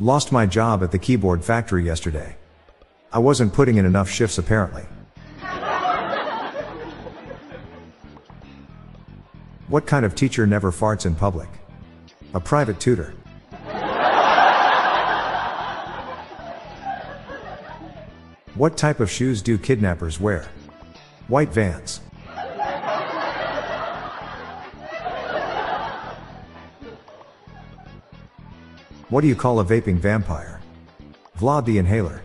Lost my job at the keyboard factory yesterday. I wasn't putting in enough shifts apparently. What kind of teacher never farts in public? A private tutor. What type of shoes do kidnappers wear? White vans. What do you call a vaping vampire? Vlad the Inhaler.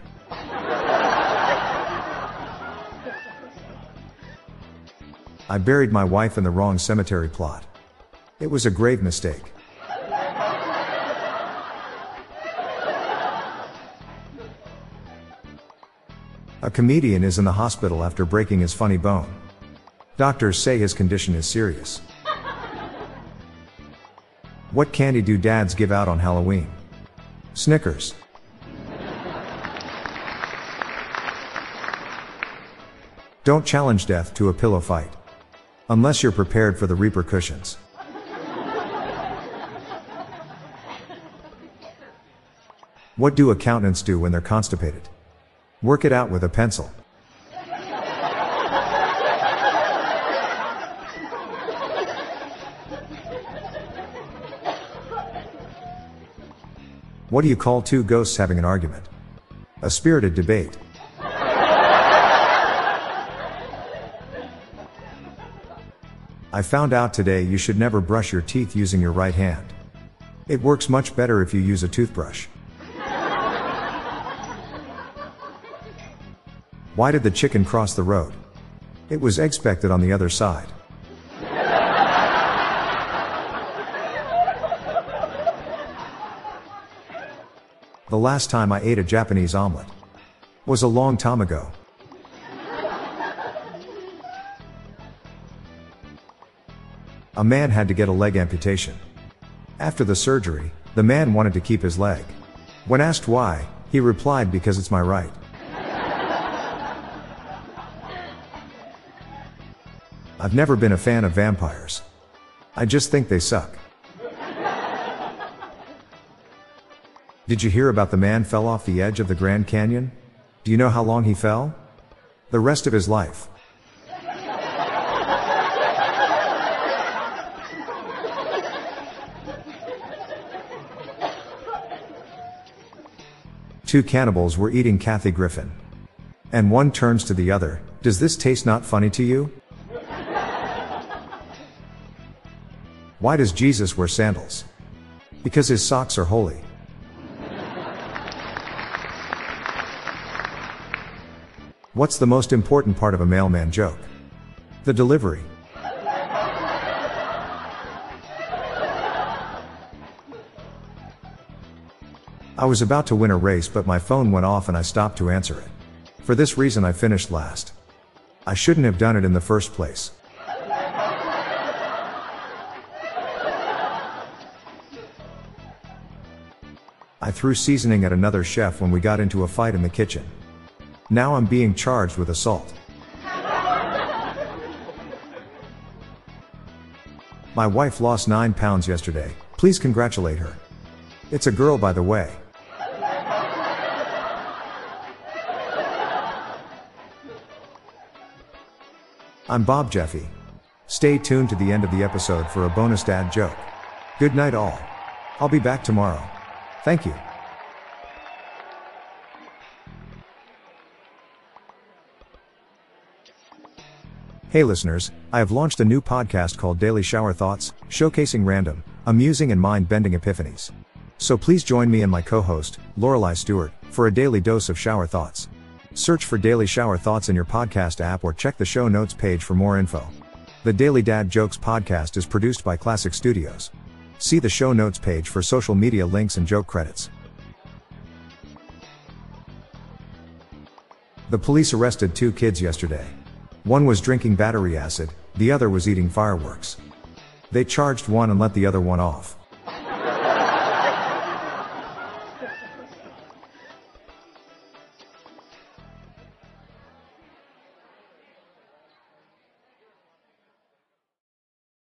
I buried my wife in the wrong cemetery plot. It was a grave mistake. A comedian is in the hospital after breaking his funny bone. Doctors say his condition is serious. What candy do dads give out on Halloween? Snickers. Don't challenge death to a pillow fight. Unless you're prepared for the repercussions. What do accountants do when they're constipated? Work it out with a pencil. What do you call two ghosts having an argument? A spirited debate. I found out today you should never brush your teeth using your right hand. It works much better if you use a toothbrush. Why did the chicken cross the road? It was expected on the other side. The last time I ate a Japanese omelet was a long time ago. A man had to get a leg amputation. After the surgery, the man wanted to keep his leg. When asked why, he replied because it's my right. I've never been a fan of vampires. I just think they suck. Did you hear about the man fell off the edge of the Grand Canyon? Do you know how long he fell? The rest of his life. Two cannibals were eating Kathy Griffin. And one turns to the other, Does this taste not funny to you? Why does Jesus wear sandals? Because his socks are holy. What's the most important part of a mailman joke? The delivery. I was about to win a race but my phone went off and I stopped to answer it. For this reason I finished last. I shouldn't have done it in the first place. I threw seasoning at another chef when we got into a fight in the kitchen. Now I'm being charged with assault. My wife lost 9 pounds yesterday. Please congratulate her. It's a girl by the way. I'm Bob Jeffy. Stay tuned to the end of the episode for a bonus dad joke. Good night all. I'll be back tomorrow. Thank you. Hey listeners, I have launched a new podcast called Daily Shower Thoughts, showcasing random, amusing and mind-bending epiphanies. So please join me and my co-host, Lorelai Stewart, for a daily dose of shower thoughts. Search for Daily Shower Thoughts in your podcast app or check the show notes page for more info. The Daily Dad Jokes podcast is produced by Classic Studios. See the show notes page for social media links and joke credits. The police arrested two kids yesterday. One was drinking battery acid, the other was eating fireworks. They charged one and let the other one off.